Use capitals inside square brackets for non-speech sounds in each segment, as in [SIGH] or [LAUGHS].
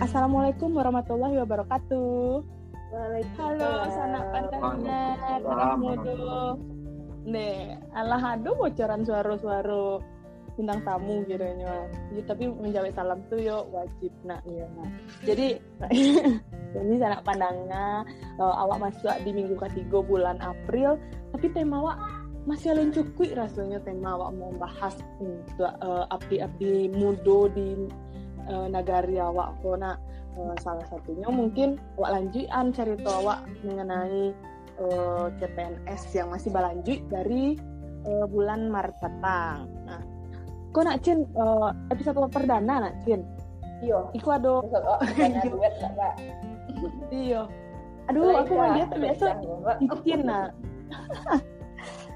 Assalamualaikum warahmatullahi wabarakatuh. Halo, sanak pantangan, Rahmudo. Nih, alah aduh bocoran suara-suara bintang tamu gitu ya. tapi menjawab salam tuh yo wajib nak ya. Nah. Jadi [LAUGHS] ini sanak pandangnya uh, awak masuk di minggu ketiga bulan April, tapi tema awak masih alun cukup rasanya tema awak mau bahas untuk uh, abdi-abdi mudo di uh, nagari awak kona uh, salah satunya mungkin awak lanjutan cerita awak mengenai uh, CPNS yang masih berlanjut dari uh, bulan Maret datang. Nah, kok nak Cin uh, episode perdana nak Cin? Iya. Iku ada. Iya. Aduh, aku mah dia biasa Cin nak. [LAUGHS]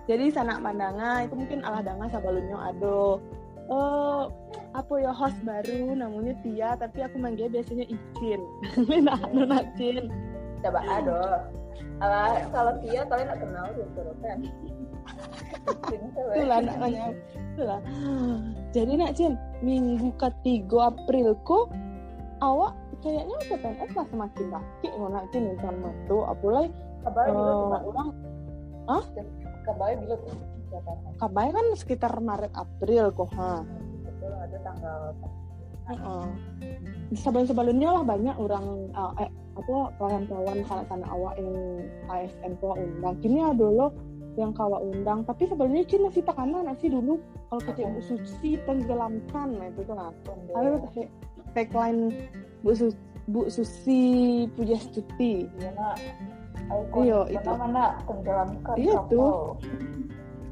Jadi sanak pandanga itu mungkin alah danga sabalunyo ado. Oh, apa ya host baru namanya Tia tapi aku manggil biasanya Icin. [LAUGHS] Nah nuna Cin. Coba ado Alah, kalau Tia kalian nggak kenal gitu kan? Itulah namanya. Itulah. Jadi nak Cin, minggu ketiga April kok awak kayaknya PNS lah semakin baki ngono Cin insan metu apalagi kabar uh, orang ah kabar bila kabar kan sekitar Maret April kok ha. Ada tanggal uh, sebelum-sebelumnya lah banyak orang uh, eh, apa kawan-kawan sana-sana awak yang ASN kau undang. Kini lo yang kawa undang. Tapi sebelumnya Cina masih tekanan sih dulu kalau kita Bu Susi tenggelamkan nah itu tuh nah ada tagline Bu, Su Bu Susi Puja Stuti iya iya itu. mana tenggelamkan iya tuh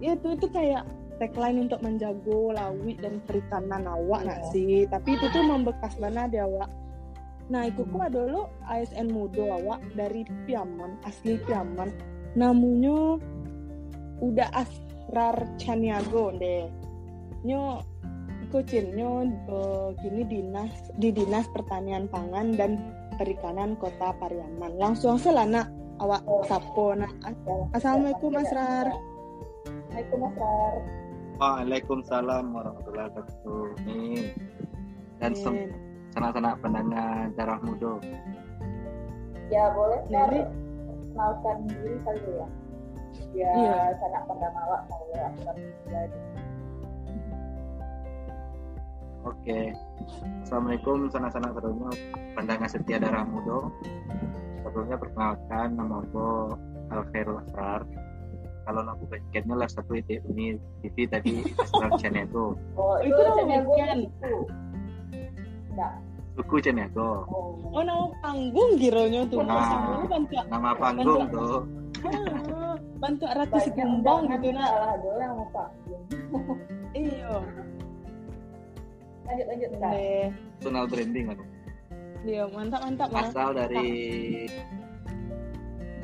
iya tuh itu kayak tagline untuk menjago lawi dan perikanan awak yeah. sih? Tapi itu tuh membekas mana di awak nah itu kok dulu ASN Mudo awak dari Piaman asli Piaman. Namanya udah Asrar Chaniago deh. Nyo kucin nyo uh, kini dinas di dinas pertanian pangan dan perikanan kota Pariaman. Langsung selana awak oh. sapo nah assalamualaikum Asrar Assalamualaikum Asrar Waalaikumsalam warahmatullahi wabarakatuh. Nih. Dan sana-sana pendengar darah muda. Ya boleh Nih. kenalkan diri kali ya. Ya iya. sana pendengar awak mau ya Oke. Assalamualaikum sana-sana sebelumnya pendengar setia darah muda. Sebelumnya perkenalkan nama aku Alkhairul Asrar kalau lagu basketnya lah satu itu ini TV tadi Astral Chaneto. Oh itu channel kan? Enggak. Suku Chaneto. Oh. oh nama panggung gironya tuh. Nah, bantu, nama panggung bantu, tuh. Ah, bantu ratu sekembang gitu nak. Salah dulu yang mau panggung. Iya. Lanjut lanjut kan. Personal branding kan. Iya mantap mantap. Asal dari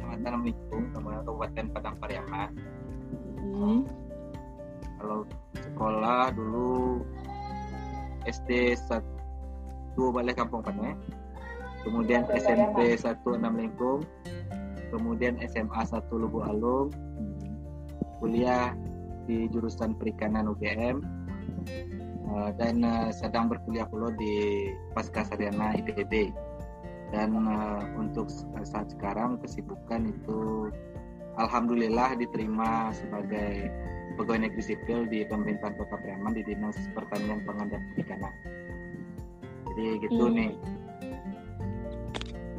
Kecamatan Mikung, Kabupaten Padang Pariaman. Hmm. Kalau sekolah dulu SD 1 Balai Kampung Pane, kemudian SMP 1 Enam Lengkung, kemudian SMA 1 Lubuk Alung, kuliah di jurusan perikanan UGM, eh, dan eh, sedang berkuliah pula di Pasca Sarjana IPB dan uh, untuk saat sekarang kesibukan itu alhamdulillah diterima sebagai pegawai negeri sipil di pemerintahan Kota Priaman di Dinas Pertanian Pangan dan Perikanan. Jadi gitu hmm. nih.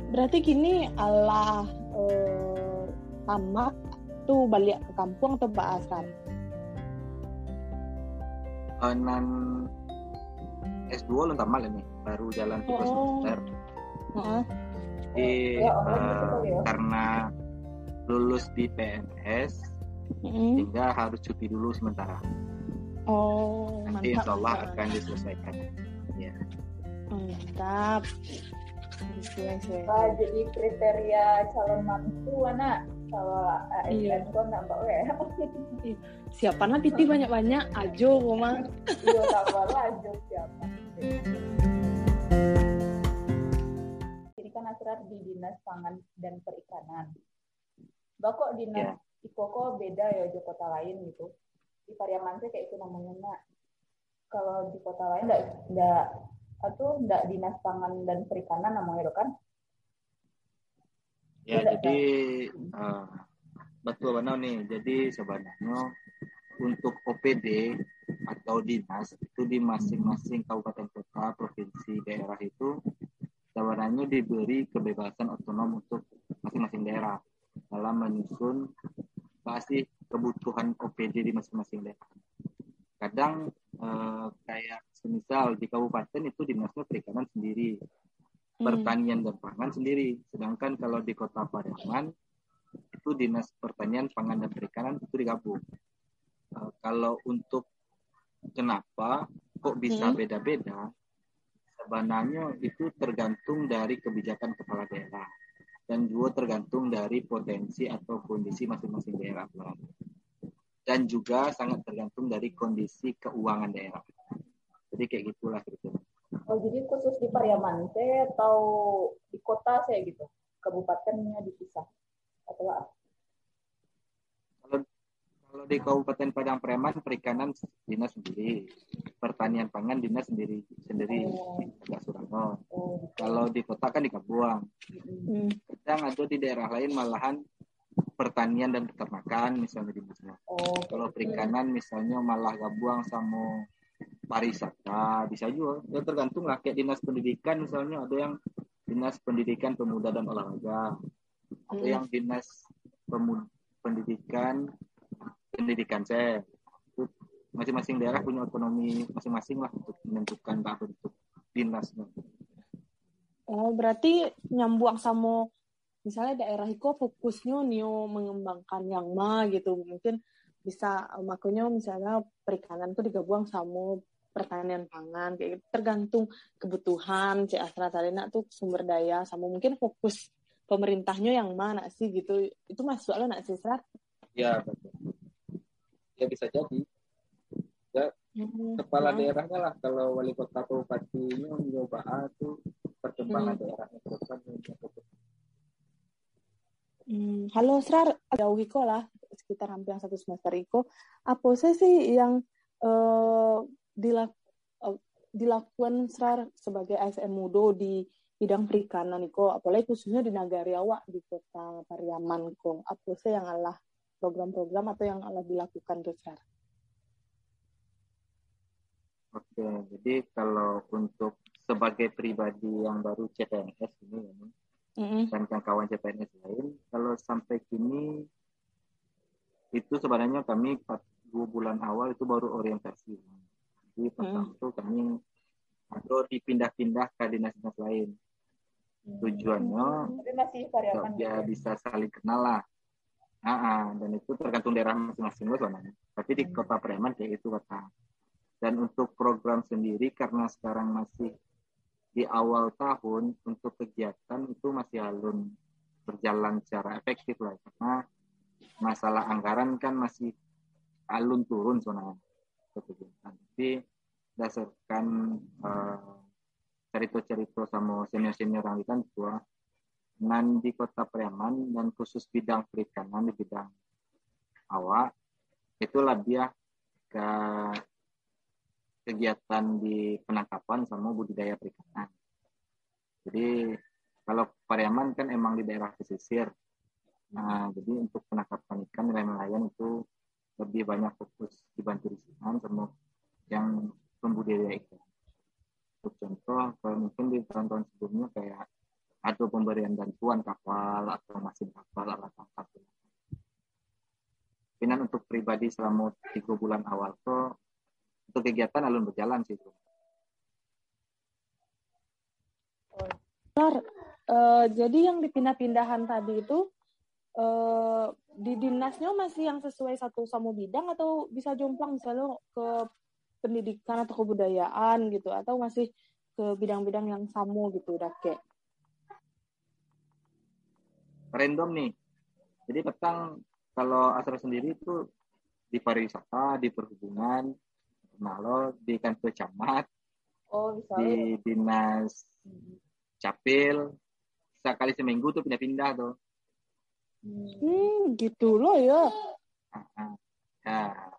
Berarti gini Allah eh, tamat tuh balik ke kampung atau Pak Asran? Nan S2 lo tamat ini baru jalan tugas oh. semester uh Jadi ya, uh, ya. karena lulus di PNS, mm-hmm. sehingga harus cuti dulu sementara. Oh, Nanti mantap. insya Allah akan diselesaikan. Ya. Mantap. Nah, jadi kriteria calon mantu anak kalau iya. kok nambah ya. Siapa nanti banyak-banyak ajo mama. Iya tambah ajo siapa kan Asrar di Dinas Pangan dan Perikanan. Bakok Dinas yeah. Ikoko beda ya di kota lain gitu. Di Pariaman sih kayak itu namanya nak. Kalau di kota lain enggak enggak atau enggak dinas pangan dan perikanan namanya kan ya jadi uh, betul benar nih jadi sebenarnya untuk OPD atau dinas itu di masing-masing kabupaten kota provinsi daerah itu sebenarnya diberi kebebasan otonom untuk masing-masing daerah dalam menyusun pasti kebutuhan OPD di masing-masing daerah. Kadang eh, kayak semisal di kabupaten itu dinasnya perikanan sendiri, hmm. pertanian dan pangan sendiri. Sedangkan kalau di kota Pariaman itu dinas pertanian, pangan dan perikanan itu digabung. Uh, kalau untuk kenapa kok bisa hmm. beda-beda? Hmm. Sebenarnya itu tergantung dari kebijakan kepala daerah dan juga tergantung dari potensi atau kondisi masing-masing daerah dan juga sangat tergantung dari kondisi keuangan daerah. Jadi kayak gitulah gitu oh jadi khusus di Pariaman saya atau di kota saya gitu? Kabupatennya dipisah atau apa kalau di Kabupaten Padang Preman perikanan dinas sendiri pertanian pangan dinas sendiri sendiri agak Surango oh. kalau di kota kan di Kabuang hmm. kadang ada di daerah lain malahan pertanian dan peternakan misalnya di sana oh. kalau perikanan misalnya malah Kabuang sama pariwisata bisa juga ya tergantung lah kayak dinas pendidikan misalnya ada yang dinas pendidikan pemuda dan olahraga ada hmm. yang dinas pemuda pendidikan pendidikan saya masing-masing daerah punya otonomi masing-masing lah untuk menentukan apa bentuk dinasnya. Oh berarti nyambung sama misalnya daerah itu fokusnya nio mengembangkan yang ma gitu mungkin bisa makanya misalnya perikanan tuh digabung sama pertanian pangan kayak gitu. tergantung kebutuhan si Astra Talina tuh sumber daya sama mungkin fokus pemerintahnya yang mana sih gitu itu masuk lo nak sih? Ya betul ya bisa jadi ya hmm. kepala hmm. daerahnya lah kalau wali kota atau bupatinya nyoba tuh perkembangan hmm. daerahnya ke depan hmm. halo Srar jauh Iko lah sekitar hampir satu semester Iko apa sih yang uh, dilak uh, dilakukan Srar sebagai ASN Mudo di bidang perikanan Iko apalagi khususnya di Nagari Awak di kota Pariaman Ko apa sih yang Allah program-program atau yang Allah dilakukan tuh Sar? Oke, jadi kalau untuk sebagai pribadi yang baru CPNS ini ya, mm-hmm. dan kawan CPNS lain, kalau sampai kini itu sebenarnya kami dua bulan awal itu baru orientasi. Jadi pertama mm. itu kami ada dipindah-pindah ke dinas-dinas lain. Tujuannya mm. ya bisa saling kenal lah Ah, dan itu tergantung daerah masing-masing loh sebenarnya. Tapi di kota Preman kayak itu kota. Dan untuk program sendiri karena sekarang masih di awal tahun untuk kegiatan itu masih alun berjalan secara efektif lah karena masalah anggaran kan masih alun turun sebenarnya kegiatan. Tapi berdasarkan uh, cerita-cerita sama senior-senior yang kan tua nan di kota Preman dan khusus bidang perikanan di bidang awak itulah dia ke kegiatan di penangkapan sama budidaya perikanan. Jadi kalau Pariaman kan emang di daerah pesisir. Nah, jadi untuk penangkapan ikan nelayan-nelayan itu lebih banyak fokus dibantu di sana sama yang pembudidaya ikan. Untuk contoh, kalau mungkin di tahun-tahun sebelumnya kayak atau pemberian bantuan kapal atau mesin kapal alat tangkap. Pinan untuk pribadi selama tiga bulan awal tuh untuk kegiatan alun berjalan sih itu. Benar. Uh, jadi yang dipindah-pindahan tadi itu uh, di dinasnya masih yang sesuai satu sama bidang atau bisa jomplang misalnya ke pendidikan atau kebudayaan gitu atau masih ke bidang-bidang yang sama gitu kayak random nih. Jadi petang kalau Asra sendiri itu di pariwisata, di perhubungan, malo di kantor camat, oh, di dinas capil, sekali seminggu tuh pindah-pindah tuh. Hmm, gitu loh ya. Nah,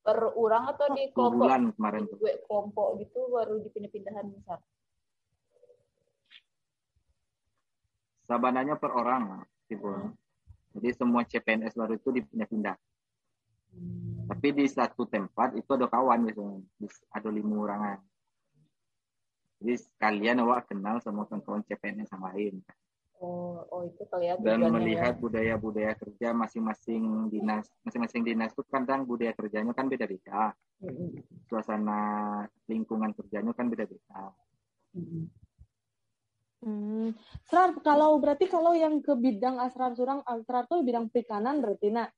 per orang atau di kelompok bulan kemarin tuh. gue kelompok gitu baru dipindah-pindahan besar sabananya per orang gitu jadi semua CPNS baru itu dipindah-pindah hmm. tapi di satu tempat itu ada kawan biasanya ada lima orangan jadi sekalian awak kenal sama kawan-kawan CPNS yang lain Oh, oh itu kelihatan. Dan melihat budaya-budaya kerja masing-masing dinas, masing-masing dinas itu kadang budaya kerjanya kan beda-beda. Mm-hmm. Suasana lingkungan kerjanya kan beda-beda. Mm-hmm. Hmm. Serar, kalau berarti kalau yang ke bidang asrar surang, asrar itu bidang perikanan berarti nak.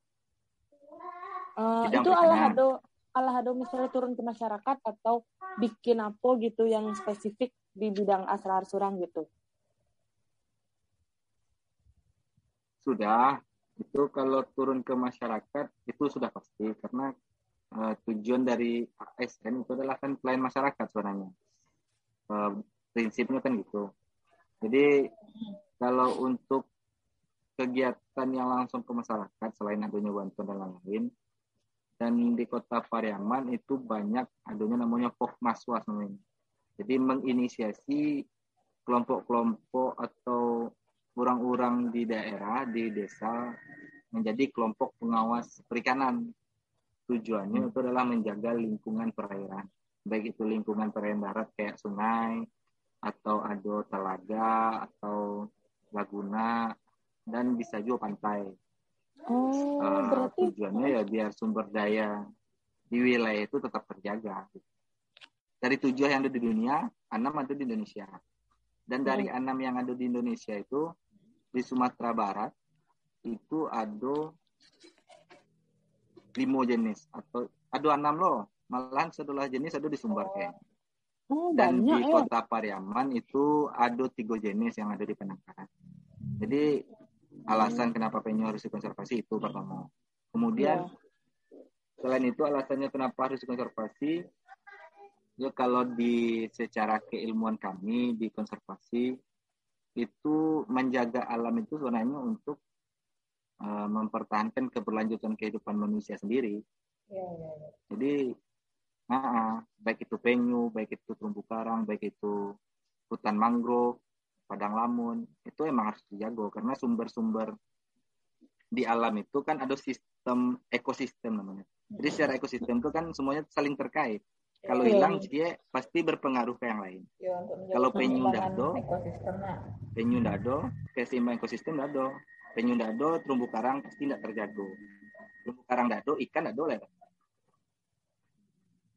Uh, itu Allah hado Allah hado misalnya turun ke masyarakat atau bikin apa gitu yang spesifik di bidang asrar surang gitu. sudah. Itu kalau turun ke masyarakat itu sudah pasti. Karena uh, tujuan dari ASN itu adalah kan pelayan masyarakat sebenarnya. Uh, prinsipnya kan gitu jadi kalau untuk kegiatan yang langsung ke masyarakat selain adanya bantuan dan lain-lain dan di kota Pariaman itu banyak adanya namanya Pokmaswas namanya. Jadi menginisiasi kelompok-kelompok atau orang-orang di daerah di desa menjadi kelompok pengawas perikanan. Tujuannya itu adalah menjaga lingkungan perairan, baik itu lingkungan perairan darat kayak sungai atau ada telaga atau laguna dan bisa juga pantai. Oh, uh, berarti tujuannya ya biar sumber daya di wilayah itu tetap terjaga. Dari tujuh yang ada di dunia, enam ada di Indonesia. Dan dari hmm. enam yang ada di Indonesia itu di Sumatera Barat itu ada lima jenis atau ada enam loh malahan setelah jenis ada di Sumber oh, dan banyak, di ya. kota Pariaman itu ada tiga jenis yang ada di Penangkaran jadi alasan kenapa penyu harus dikonservasi itu pertama kemudian ya. selain itu alasannya kenapa harus dikonservasi ya kalau di secara keilmuan kami di konservasi itu menjaga alam itu sebenarnya untuk uh, mempertahankan keberlanjutan kehidupan manusia sendiri. Ya, ya, ya. Jadi, uh, baik itu penyu, baik itu terumbu karang, baik itu hutan mangrove, padang lamun, itu emang harus dijaga karena sumber-sumber di alam itu kan ada sistem ekosistem namanya. Jadi secara ekosistem itu kan semuanya saling terkait. Kalau iya. hilang dia pasti berpengaruh ke yang lain. Ya, Kalau penyu dado, penyu dado, keseimbangan ekosistem dado. Penyu dado, terumbu karang pasti tidak terjaga. Terumbu karang dado, ikan dado lah.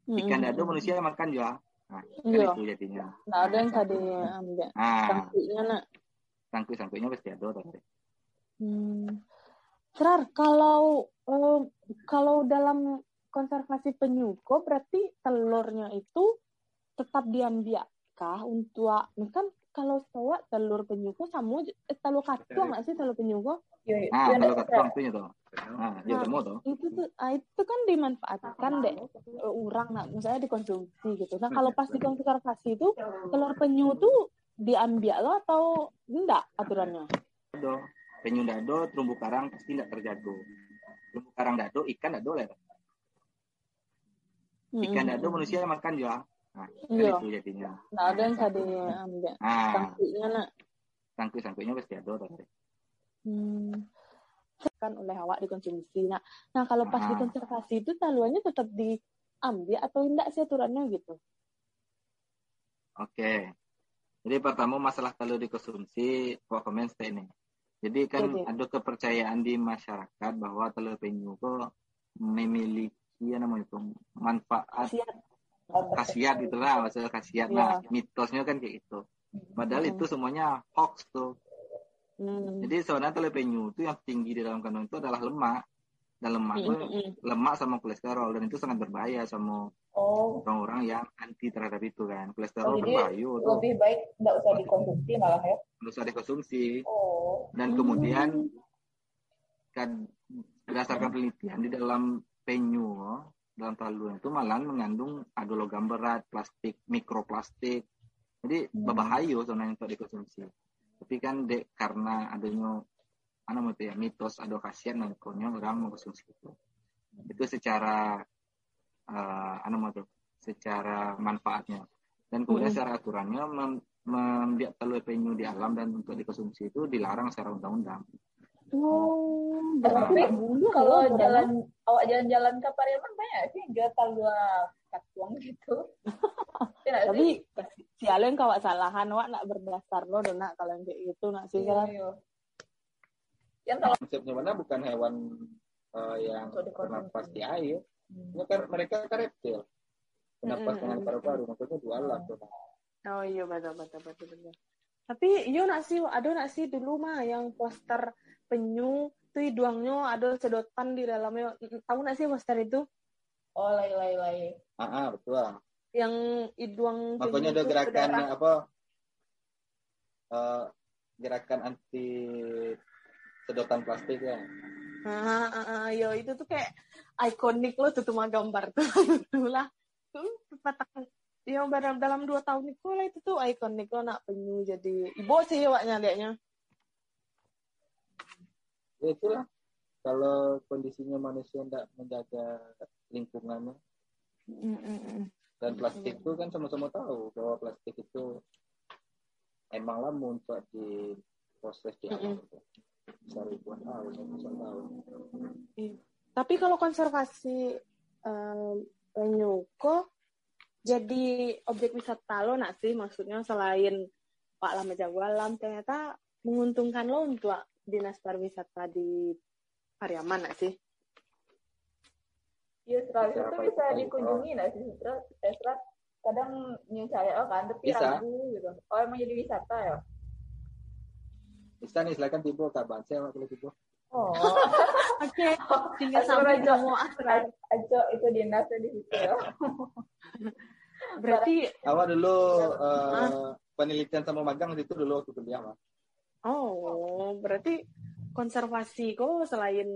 Ikan dado manusia makan juga. Nah, kan iya. itu jadinya. Nah, ada yang tadi ambil. Nah, sangkunya nak. Sangku sangkunya pasti ada tapi. Hmm. Serar, kalau um, kalau dalam konservasi penyu kok berarti telurnya itu tetap diambiakkah untuk kan kalau setawa telur penyu kok sama eh, telur katuang nggak sih telur penyu kok iya, iya. ah iya, telur katuang itu tuh ah nah, tuh itu tuh ah, itu kan dimanfaatkan deh orang nah misalnya dikonsumsi gitu. Nah kalau pas di konservasi itu telur penyu tuh diambil lo atau enggak aturannya? Do penyu dado terumbu karang pasti enggak terjaga terumbu karang dado ikan dado lah ikan dado manusia yang makan juga. Nah iya. itu jadinya. Nah ada yang tadi ambil. Nah, sangkunya nak. Sangku sangkunya pasti ada tapi hmm kan oleh awak dikonsumsi. Nah nah kalau pas ah. dikonservasi itu taluannya tetap diambil atau tidak sih aturannya gitu? Oke. Jadi pertama masalah kalau dikonsumsi komen ini. Jadi kan okay. ada kepercayaan di masyarakat bahwa telur penyu kok memiliki iya namanya itu manfaat. Khasiat. Itulah maksudnya khasiat. Yeah. nah mitosnya kan kayak gitu. Padahal hmm. itu semuanya hoax tuh hmm. jadi sebenarnya telur penyu itu yang tinggi di dalam kandungan itu adalah lemak dan lemak itu hmm. lemak sama kolesterol dan itu sangat berbahaya sama oh. orang-orang yang anti terhadap itu kan kolesterol oh, berbahaya lebih baik tidak usah dikonsumsi malah ya tidak usah dikonsumsi oh. dan kemudian kan berdasarkan penelitian di dalam penyu dalam taluran itu malah mengandung ada logam berat, plastik, mikroplastik. Jadi hmm. berbahaya sebenarnya untuk dikonsumsi. Tapi kan dek karena adanya mana mau ya mitos ada khasiat makanya orang mengkonsumsi itu. Itu secara uh, anu tuh secara manfaatnya dan kemudian hmm. secara aturannya mem membiak telur penyu di alam dan untuk dikonsumsi itu dilarang secara undang-undang. Oh, berarti nah, kalau jalan awak jalan-jalan ke Pariaman banyak sih jual talua katuang gitu. [LAUGHS] ya, Tapi si Alen kawak salahan wak nak berdasar lo nak kalau kayak gitu nak sih kan. Yang kalau konsepnya mana bukan hewan uh, yang bernapas di air. Hmm. Kan, mereka kan reptil. Bernapas dengan paru-paru, maksudnya dua alat tuh. Oh iya betul betul betul betul. Tapi yo nak sih ada nak sih dulu mah yang poster penyu tuh duangnya ada sedotan di dalamnya. Tahu nak sih poster itu? Oh lay lay lay. Ah, ah betul. Yang iduang Makanya ada gerakan apa? Uh, gerakan anti sedotan plastik ya. Ah, ah, ah, yo itu tuh kayak ikonik lo tuh cuma gambar tuh. [LAUGHS] Lah. Tuh patah. Yang dalam dalam dua tahun itu lah itu tuh ikonik lo nak penyu jadi ibu sih waknya liatnya ya itulah. Kalau kondisinya manusia tidak menjaga lingkungannya. Mm dan plastik itu kan sama-sama tahu bahwa plastik itu emang lama untuk diproses di alam mm bisa ribuan tahun ratusan tahun iya. tapi kalau konservasi um, jadi objek wisata lo nak sih? Maksudnya selain Pak Lama Jagoalam ternyata menguntungkan lo untuk dinas pariwisata di Pariaman nak sih? Iya, Serat itu bisa dikunjungi nggak sih? Serat, eh, Serat kadang nyucaya oh kan, tapi bisa. ragu gitu. Oh emang jadi wisata ya? Bisa nih, silakan tiba ke Bansel kalau tiba. Oh, [LAUGHS] oke. Tinggal sampai kamu Ajo itu dinasnya di situ ya. [LAUGHS] Berarti awal dulu uh, penelitian sama magang itu dulu waktu kuliah mah. Oh, berarti konservasi kok selain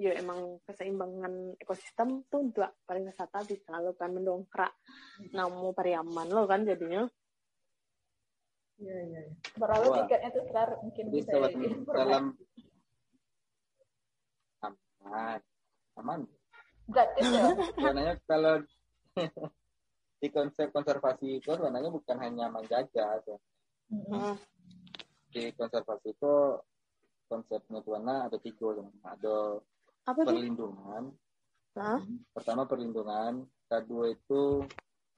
ya emang keseimbangan ekosistem tuh untuk pariwisata bisa lo kan mendongkrak namu Pariaman lo kan jadinya. Iya iya. iya. Berlalu tiketnya tuh sekarang mungkin bisa dalam aman aman. Gratis ya. [LAUGHS] Sebenarnya kalau [LAUGHS] di konsep konservasi itu sebenarnya bukan hanya menjaga ya. Mm-hmm. Di konservasi itu konsepnya itu ada tiga ada Apa perlindungan. Pertama perlindungan, kedua itu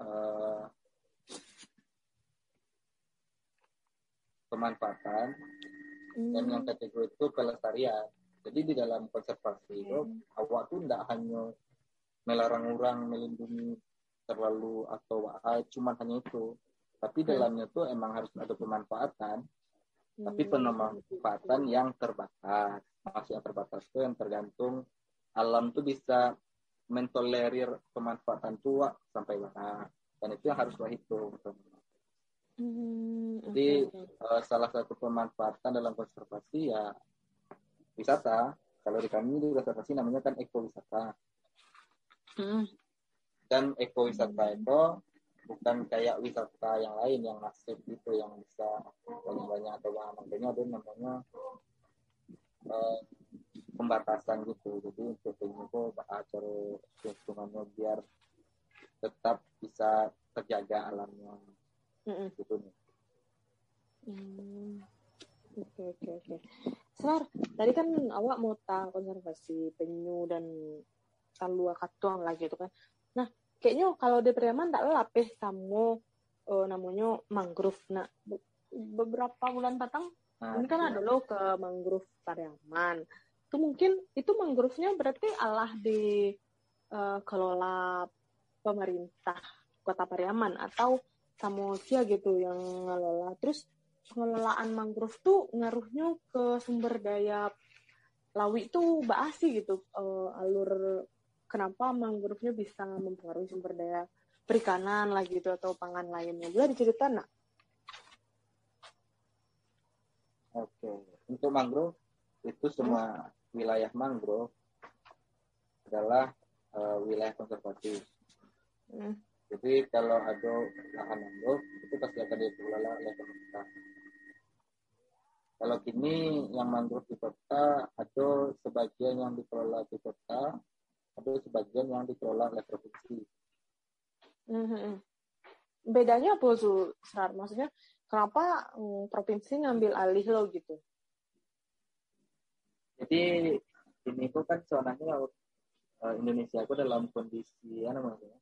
uh, pemanfaatan, mm. dan yang ketiga itu pelestarian. Jadi di dalam konservasi itu mm. awak tuh tidak hanya melarang orang melindungi terlalu atau ah, cuma hanya itu tapi hmm. dalamnya tuh emang harus ada pemanfaatan hmm. Tapi pemanfaatan yang terbatas masih yang terbatas tuh yang tergantung alam tuh bisa mentolerir pemanfaatan tua sampai mana dan itu yang harus hitung hmm, jadi okay, Uh, salah satu pemanfaatan dalam konservasi ya wisata. Kalau di kami di konservasi namanya kan ekowisata. Hmm. Dan ekowisata itu bukan kayak wisata yang lain yang masif gitu yang bisa banyak-banyak atau banyak ada namanya uh, pembatasan gitu jadi untuk itu acara lingkungannya biar tetap bisa terjaga alamnya mm -mm. gitu nih mm. Oke oke oke. Senar, tadi kan awak mau tahu konservasi penyu dan talua katuang lagi itu kan kayaknya kalau di Priaman tak lapih sama uh, namanya mangrove nak. Beberapa bulan patang nah, ini kan ada lo ke mangrove Pariaman. Itu mungkin itu mangrove-nya berarti Allah di uh, kelola pemerintah kota Pariaman atau Samosia gitu yang ngelola. Terus pengelolaan mangrove tuh ngaruhnya ke sumber daya lawi itu basi gitu uh, alur kenapa mangrove-nya bisa mempengaruhi sumber daya perikanan lah gitu atau pangan lainnya. Boleh diceritakan nak? Oke, untuk mangrove itu semua hmm. wilayah mangrove adalah uh, wilayah konservasi. Hmm. Jadi kalau ada lahan mangrove itu pasti akan dikelola oleh pemerintah. Kalau kini yang mangrove di kota ada sebagian yang dikelola di kota, ada sebagian yang dikelola oleh provinsi. Mm-hmm. Bedanya apa tuh, Sar? Maksudnya kenapa mm, provinsi ngambil alih lo gitu? Jadi ini kok kan soalnya uh, Indonesia itu dalam kondisi apa namanya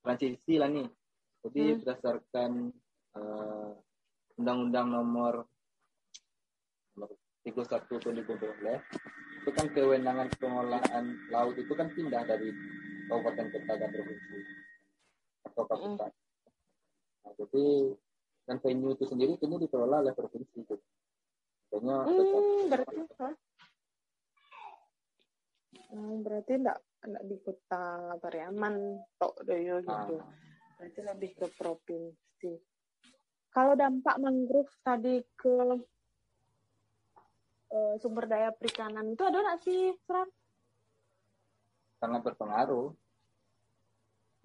transisi lah nih. Jadi hmm. berdasarkan uh, Undang-Undang nomor nomor 31 tahun 2012 itu kan kewenangan pengolahan laut itu kan pindah dari kabupaten kota dan provinsi atau kabupaten. Hmm. Nah, jadi dan venue itu sendiri kini dikelola oleh provinsi gitu. Kayaknya hmm, berarti Hmm, berarti enggak enggak di kota Pariaman tok doyo gitu. Ah. Berarti lebih ke provinsi. Kalau dampak mangrove tadi ke uh, sumber daya perikanan itu ada nggak sih, Fran? Sangat berpengaruh.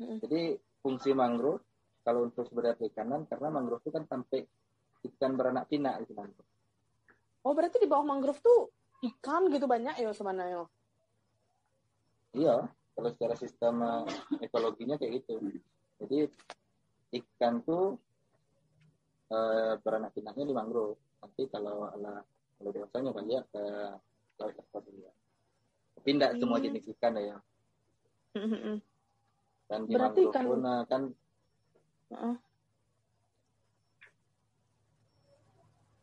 Hmm. Jadi fungsi mangrove kalau untuk sumber daya perikanan karena mangrove itu kan sampai ikan beranak pinak gitu mangrove. Oh berarti di bawah mangrove tuh ikan gitu banyak ya sebenarnya? Iya, kalau secara sistem ekologinya kayak gitu. Jadi ikan tuh e, beranak pinaknya di mangrove. Nanti kalau ala kalau dewasanya kan ya ke laut Australia. Tapi tidak hmm. semua jenis ikan ya. Dan di Berarti mangrove ikan... pun eh, kan uh.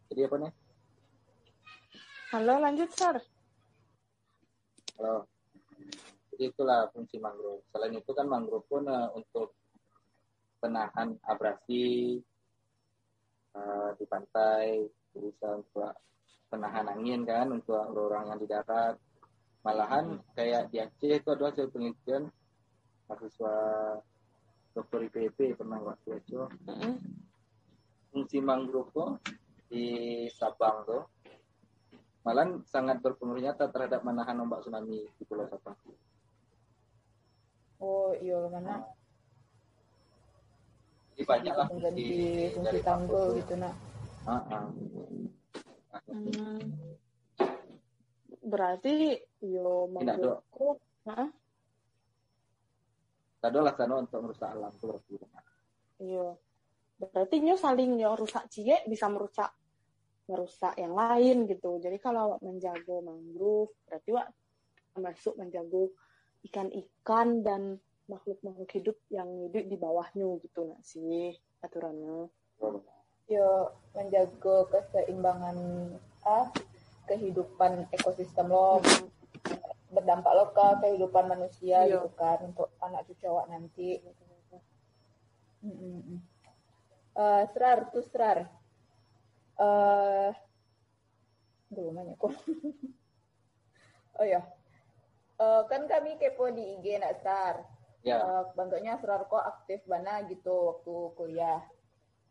Jadi apa nih? Halo, lanjut, Sar. Halo. Jadi itulah fungsi mangrove. Selain itu kan mangrove pun uh, untuk penahan abrasi uh, di pantai, bisa untuk penahan angin kan untuk orang yang di darat. Malahan hmm. kayak di Aceh itu ada hasil penelitian mahasiswa dokter IPP pernah waktu itu. Hmm. Fungsi mangrove tuh di Sabang tuh malah sangat berpengaruh nyata terhadap menahan ombak tsunami di Pulau Sabang oh iya mana jadi banyak lah fungsi fungsi tanggul gitu nak uh -uh. Hmm. berarti yo menurutku Heeh. Tado lah sana untuk merusak alam tuh berarti. Iya. Berarti nyo saling nyo rusak cie bisa merusak merusak yang lain gitu. Jadi kalau menjaga mangrove berarti wak masuk menjaga ikan-ikan dan makhluk-makhluk hidup yang hidup di bawahnya gitu nggak sih aturannya? Yo menjaga keseimbangan ah kehidupan ekosistem lo hmm. berdampak lo ke kehidupan manusia Yo. gitu kan untuk anak cucu awak nanti. Hmm. Uh, serar tuh serar. Uh, belum nanya kok. [LAUGHS] oh ya, uh, kan kami kepo di IG nak Star. Ya. Uh, bentuknya Surarko aktif mana gitu waktu kuliah.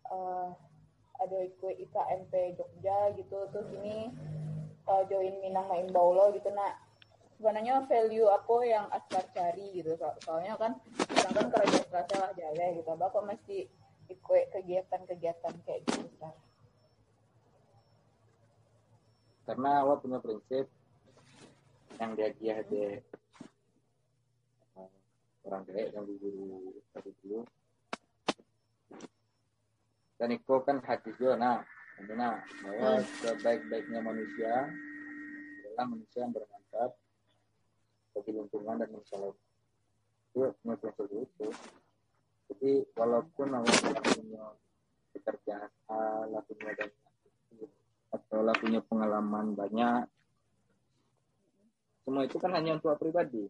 Uh, ada ikut IKMP Jogja gitu. Terus ini uh, join Minang Main Baulo gitu nak. Sebenarnya value aku yang Askar cari gitu. So soalnya kan sedangkan kerja serasa lah jalan gitu. Bapak mesti ikut kegiatan-kegiatan kayak gitu kan karena awak punya prinsip yang dia dia orang kayak yang dulu dulu dan itu kan hadis juga nah karena bahwa hmm. sebaik-baiknya manusia adalah manusia yang bermanfaat bagi lingkungan dan lain itu punya itu jadi walaupun awak punya pekerjaan lah punya banyak atau lah punya pengalaman banyak semua itu kan hanya untuk pribadi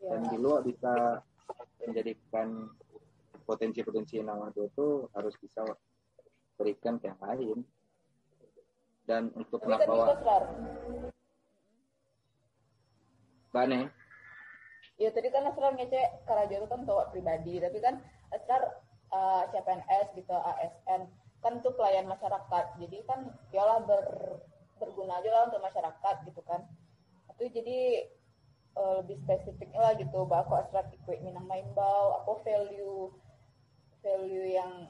ya. dan di luar bisa menjadikan potensi-potensi Nawado itu harus bisa berikan ke yang lain. Dan untuk Tapi kan Bane ya tadi kan Asrar ngecek Karajo itu kan bawa pribadi. Tapi kan Asrar uh, CPNS gitu ASN kan itu pelayan masyarakat. Jadi kan lah ber, berguna aja lah untuk masyarakat gitu kan. Itu jadi uh, lebih spesifiknya lah gitu bahwa aku asrat ikut minang main bau aku value value yang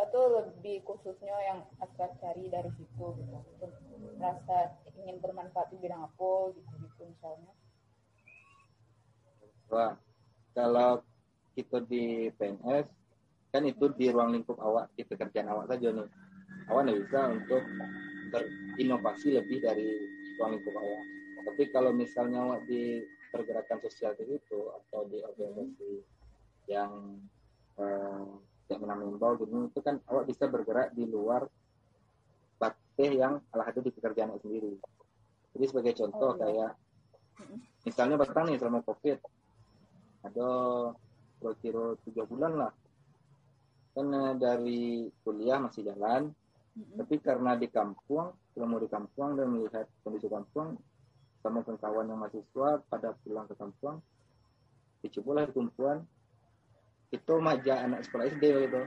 itu lebih khususnya yang Asra cari dari situ gitu. Merasa ingin bermanfaat di bidang apa gitu gitu misalnya. Wah, kalau kita di PNS kan itu di ruang lingkup awak di pekerjaan awak saja nih. Awak tidak bisa untuk berinovasi lebih dari ruang lingkup awak. Tapi kalau misalnya awak di pergerakan sosial itu atau di organisasi yang eh, yang menambah gitu itu kan awak bisa bergerak di luar batik yang ala itu di pekerjaan sendiri jadi sebagai contoh oh, iya. kayak misalnya batang nih selama covid ada kira-kira tiga bulan lah kan dari kuliah masih jalan mm-hmm. tapi karena di kampung mau di kampung dan melihat kondisi kampung sama kawan yang mahasiswa pada pulang ke kampung dicobalah di tumpuan itu maja anak sekolah SD gitu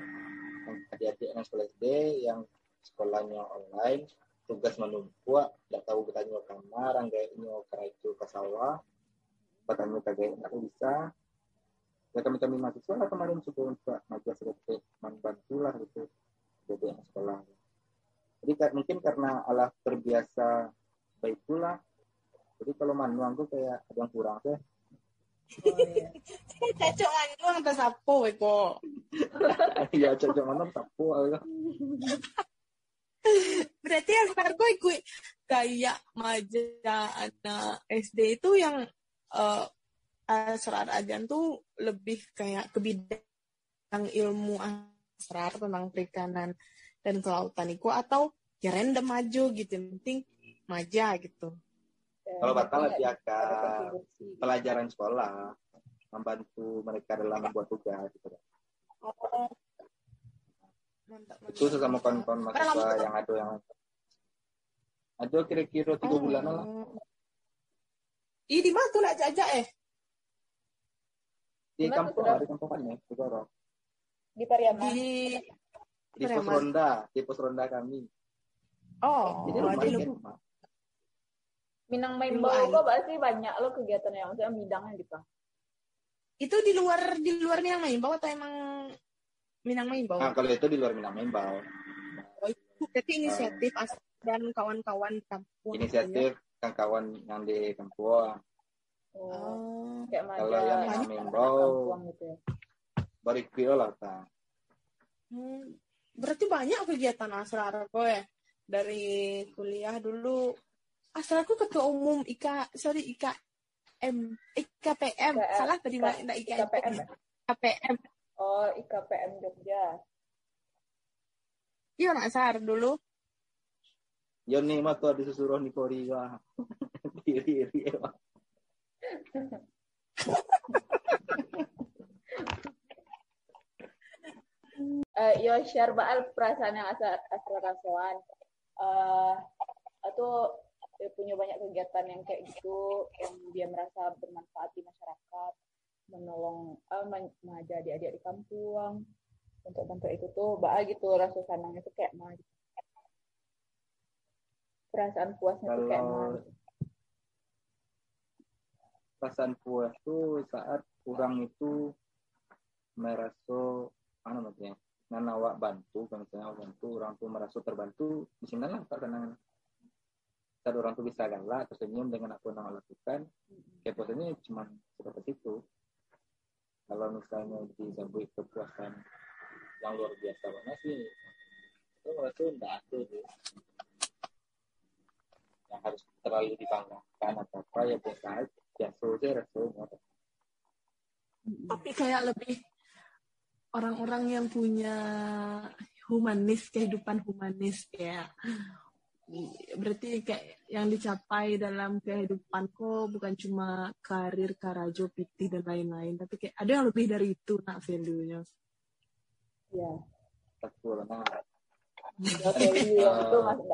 adik-adik anak sekolah SD yang sekolahnya online tugas menumpuk tidak tahu bertanya kamar karena itu ke sawah. Bertanya kayak nggak bisa. Ya kami kami mahasiswa lah kemarin coba untuk majuan sedikit membantu lah gitu jadi anak sekolah. Jadi mungkin karena Allah terbiasa baik pula. Jadi kalau manuang tuh kayak ada yang kurang sih cocok manuang atau sapo kok iya cocok manuang sapo berarti yang gue ikut kayak maja anak SD itu yang uh, asrar ajan tuh lebih kayak ke bidang ilmu asrar tentang perikanan dan kelautan itu atau ya random aja gitu yang penting maja gitu kalau batal lebih akan pelajaran sekolah membantu mereka dalam membuat tugas gitu. Oh. mantap, mantap. itu sesama kawan-kawan mahasiswa yang ada yang ada kira-kira tiga oh. bulan lah. Ih, di mana tuh lah aja eh? di kampung di kampung kan ya? Di Goro di Pariaman. Di di pos ronda di pos ronda kami. Oh jadi rumah di Minang main bawa kok sih? Banyak lo kegiatan yang maksudnya bidangnya gitu. Itu di luar di luar Minang main bawa atau emang Minang main bawa nah, kalau itu di luar Minang main bawa oh itu berarti inisiatif uh, dan kawan-kawan kampung inisiatif kan kawan yang di kampung. Oh, kayak kalau yang mengimbau gitu ya. balik lah ta. Hmm, berarti banyak kegiatan asrar kok ya? Dari kuliah dulu asrarku ketua umum IKA sorry IKA M. IKPM IKA, salah tadi IKA, IKPM IKPM oh IKPM Jogja. Iya nak sar dulu. Yoni mah tuh disuruh nih Kori [LAUGHS] diri diri uh, yo share baal perasaan yang asal asal rasuan uh, atau dia punya banyak kegiatan yang kayak gitu yang dia merasa bermanfaat di masyarakat menolong uh, mengajar adik-adik di kampung untuk bantu itu tuh baal gitu rasa senang itu kayak mah gitu. perasaan puasnya Kalau... tuh kayak mah gitu perasaan puas tuh saat orang itu merasa mana maksudnya nana awak bantu misalnya bantu orang tuh merasa terbantu di sini lah karena saat orang tuh bisa galak tersenyum dengan apa yang lakukan. Kayak posisinya cuma seperti itu. Kalau misalnya disambut kepuasan yang luar biasa banget sih itu merasa tidak ada tuh yang harus terlalu dibanggakan atau apa ya biasa aja. Tapi kayak lebih orang-orang yang punya humanis kehidupan humanis ya berarti kayak yang dicapai dalam kehidupanku bukan cuma karir karajo piti dan lain-lain. Tapi kayak ada yang lebih dari itu nak value-nya. Ya betul nah itu masih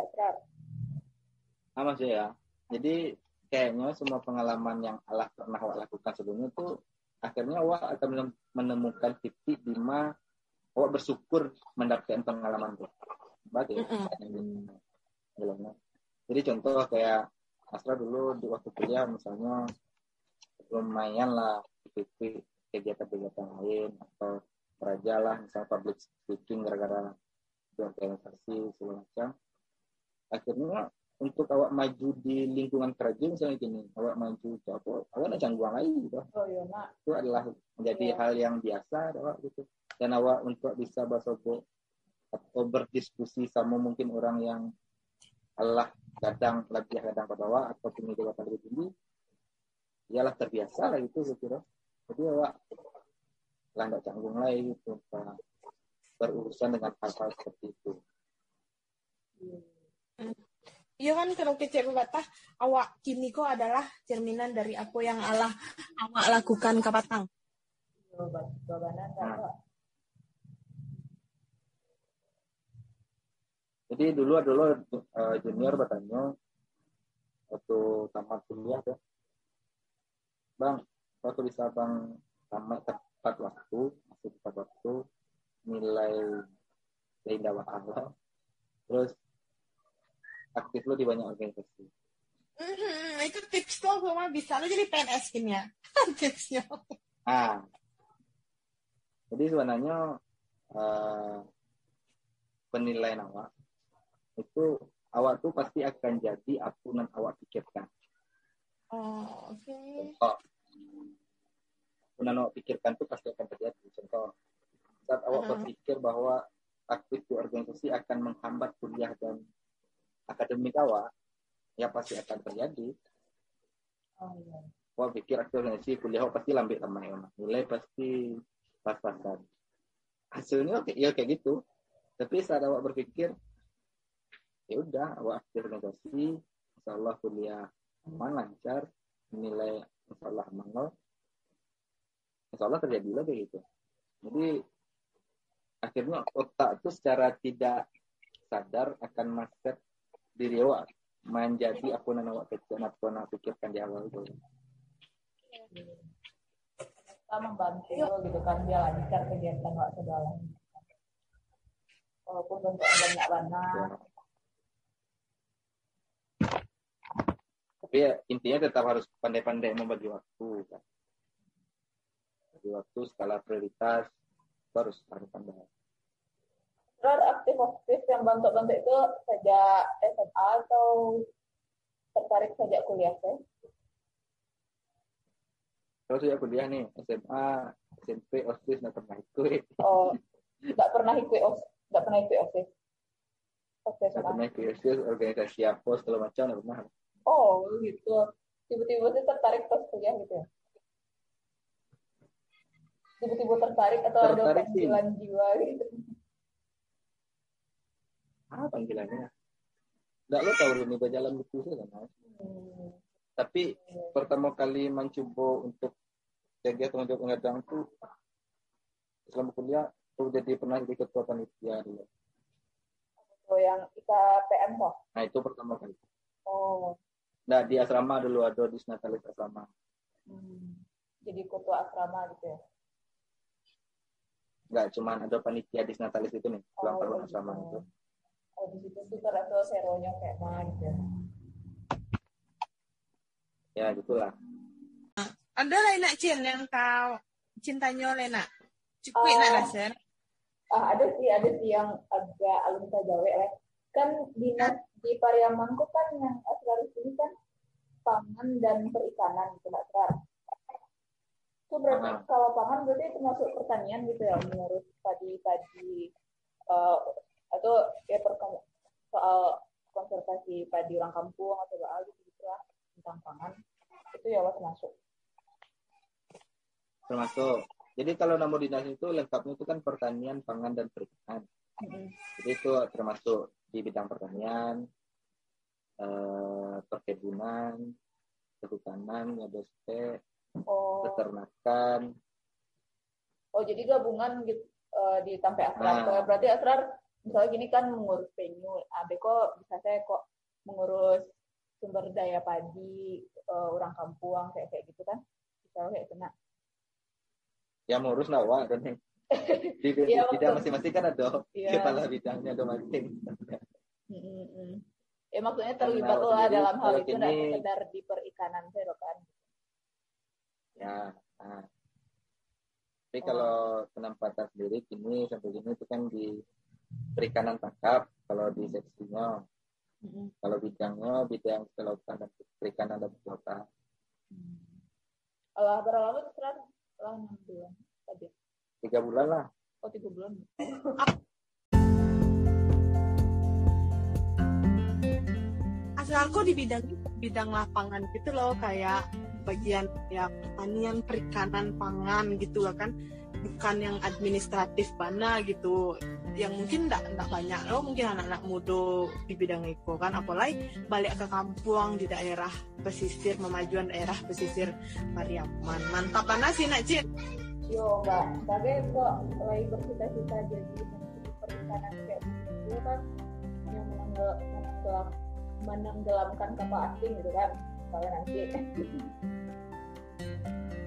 sama sih ya. Jadi kayaknya semua pengalaman yang Allah pernah awak lakukan sebelumnya itu akhirnya awak akan menemukan titik di mana awak bersyukur mendapatkan pengalaman itu. Baik Jadi contoh kayak Astra dulu di waktu kuliah misalnya lumayan lah ikut kegiatan-kegiatan lain atau beraja lah misalnya public speaking gara-gara organisasi segala macam. Akhirnya untuk awak maju di lingkungan kerja misalnya gini awak maju ke apa awak nak cangguang lagi gitu oh iya nak itu adalah menjadi Iya. hal yang biasa awak gitu. Dan awak untuk bisa bersobo atau berdiskusi sama mungkin orang yang Allah kadang lebih kadang pada awak atau punya jabatan lebih tinggi ialah terbiasa lah gitu saya kira jadi awak lah nggak canggung lagi gitu Pak. berurusan dengan hal-hal seperti itu Iya kan kalau kecek berkata awak kini kok adalah cerminan dari apa yang Allah awak lakukan ke Patang. jawaban jawabannya Nah. Jadi dulu dulu eh, junior bertanya waktu tamat kuliah tuh, bang, waktu bisa bang tamat tepat waktu, masih tepat waktu, nilai keindahan Allah, terus aktif lu di banyak organisasi. Mhm, itu tips tuh semua bisa lo jadi PNS kini ya. [LAUGHS] Tipsnya. Ah, jadi sebenarnya eh, penilaian awak itu awak tuh pasti akan jadi apa yang awak pikirkan. Oh, oke. Contoh, apa yang awak pikirkan tuh pasti akan terjadi. Contoh, saat awak Mhm. berpikir bahwa aktif di organisasi akan menghambat kuliah dan akademik awak, ya pasti akan terjadi. oh iya Wah pikir aktif organisasi kuliah awak pasti lambat sama ya, nilai pasti pas-pasan. Hasilnya oke, ya kayak gitu. Tapi saat awak berpikir, ya udah, awak aktif organisasi, insya Allah kuliah aman lancar, nilai insya Allah aman insya Allah terjadi lagi gitu. Jadi akhirnya otak itu secara tidak sadar akan maset diri awak menjadi apa yang awak kecil yang awak pikirkan di awal itu. kita membantu gitu kan dia lancar kegiatan wak segala walaupun bentuknya banyak banget Tapi ya, intinya tetap harus pandai-pandai membagi waktu. Kan. Bagi waktu, skala prioritas, harus harus pandai. Terus aktif-aktif yang bantu-bantu itu sejak SMA atau tertarik sejak kuliah teh? Kalau saya kuliah nih, SMA, SMP, OSIS, nggak pernah ikut. Oh, [LAUGHS] nggak pernah ikut os, nggak pernah ikut osis. Osis Nggak pernah ikut OSIS, organisasi apa, segala macam, nggak pernah. Oh, gitu. Tiba-tiba sih tertarik pas kuliah gitu ya? Tiba-tiba tertarik atau ada Tertarik sih. panggilan jiwa gitu? Ah, panggilannya. Nggak lo tahu ini berjalan betul sih kan? Hmm. Tapi pertama kali mencoba untuk kegiatan untuk pengadang tuh selama kuliah tuh jadi pernah jadi ketua panitia dulu. Oh, yang IKPM toh? Nah itu pertama kali. Oh, Nah di asrama dulu ada di Natalis asrama. hmm. jadi ketua asrama gitu ya? Nggak cuman ada panitia di Natalis itu nih, ulang Oh, tahun gitu. asrama itu. Oh, di situ tuh terasa seronya kayak mana gitu ya? Ya gitulah. Ada lain nak Cin yang kau cintanya oleh nak. Cukup Oh. nak rasa. Ah, ada sih, ada sih yang agak alumni Jawa ya. Kan dinas di Pariaman tuh kan yang asraris ini kan pangan dan perikanan gitu Mbak Srar. Itu berarti Ah. kalau pangan berarti termasuk pertanian gitu ya, mengurus padi-padi eh, atau ya perkam- soal konservasi padi orang kampung atau apa gitu lah tentang pangan itu ya was masuk. Termasuk. Jadi kalau nama dinas itu lengkapnya itu kan pertanian, pangan dan perikanan. Jadi itu termasuk di bidang pertanian, eh, perkebunan, kehutanan, ada Oh, peternakan, Oh jadi gabungan gitu eh, di sampai asrar. Ah. Berarti asrar misalnya gini kan mengurus venue. Abe kok bisa saya kok mengurus sumber daya padi eh, orang kampung kayak kayak gitu kan? Misalnya kayak kena. ya ngurus nawa dan [LAUGHS] di Iya, bidang masing-masing kan ada Iya. kepala bidangnya ada masing Mm, mm, mm. Ya maksudnya Karena terlibat awak lah sendiri dalam hal itu ini- sekedar di perikanan saya loh kan. ya nah. tapi Oh. kalau penempatan sendiri kini sampai gini itu kan di perikanan tangkap kalau di seksinya kalau bidangnya bidang kelautan dan perikanan dan kelautan Allah berapa lama setelah setelah enam bulan tadi tiga bulan lah oh tiga bulan [LAUGHS] aku di bidang bidang lapangan gitu loh kayak bagian ya pertanian perikanan pangan gitu loh kan. Bukan yang administratif mana gitu. Yang mungkin enggak enggak banyak loh mungkin anak-anak muda di bidang itu kan. Apalagi balik ke kampung di daerah pesisir memajuan daerah pesisir Pariaman mantap mana sih nak Cid yo mbak. Sebagai kok lagi bercita-cita jadi perikanan kayak gitu kan? Yang menanggal menanggal menenggelamkan kapal asing gitu kan. Kalau nanti. [LAUGHS]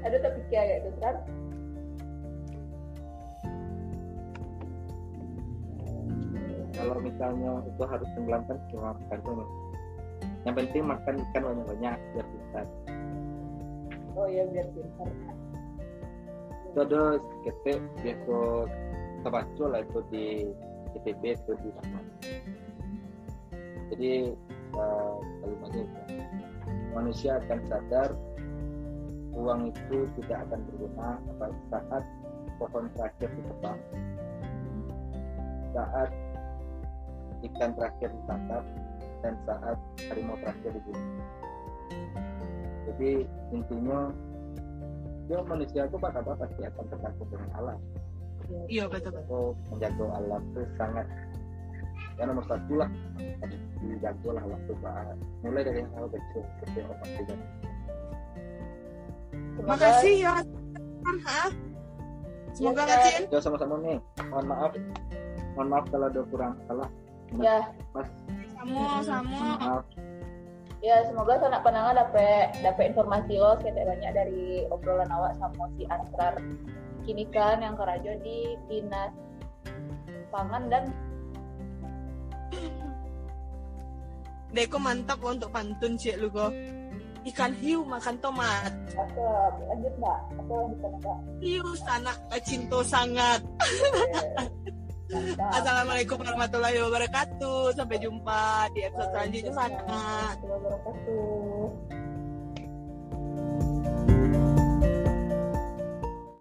Ada terpikir kayak gitu kan. Kalau misalnya itu harus tenggelamkan cuma makan tuh yang penting makan ikan banyak-banyak biar pintar. Oh iya biar pintar. Itu ada ketek biasa terbaca lah itu di ITB itu di sana jadi uh, kalimatnya itu manusia akan sadar uang itu tidak akan berguna pada saat pohon terakhir ditebang. Saat ikan terakhir ditangkap dan saat harimau terakhir dibunuh. Jadi intinya ya manusia itu pada pasti akan tergantung dengan alam. Iya betul menjaga alam itu sangat ya nomor satu lah. Dijaga lah itu Pak. mulai dari hal kecil kecil apa tidak makasih ya Ha? Semoga Ya, ngacin. ya sama-sama nih. Mohon maaf. Mohon maaf kalau ada kurang salah. Ya. Mas. Sama sama. maaf. Ya semoga sanak penangan dapat dapat informasi lo kayak banyak dari obrolan awak sama si Asrar kini kan yang kerajo di dinas pangan dan Deko mantap untuk pantun cik lu kok. Ikan hiu makan tomat. apa lanjut mbak bisa mbak Hiu sanak cinta sangat. Mantap. Assalamualaikum warahmatullahi wabarakatuh. Sampai jumpa di episode selanjutnya sana. Wabarakatuh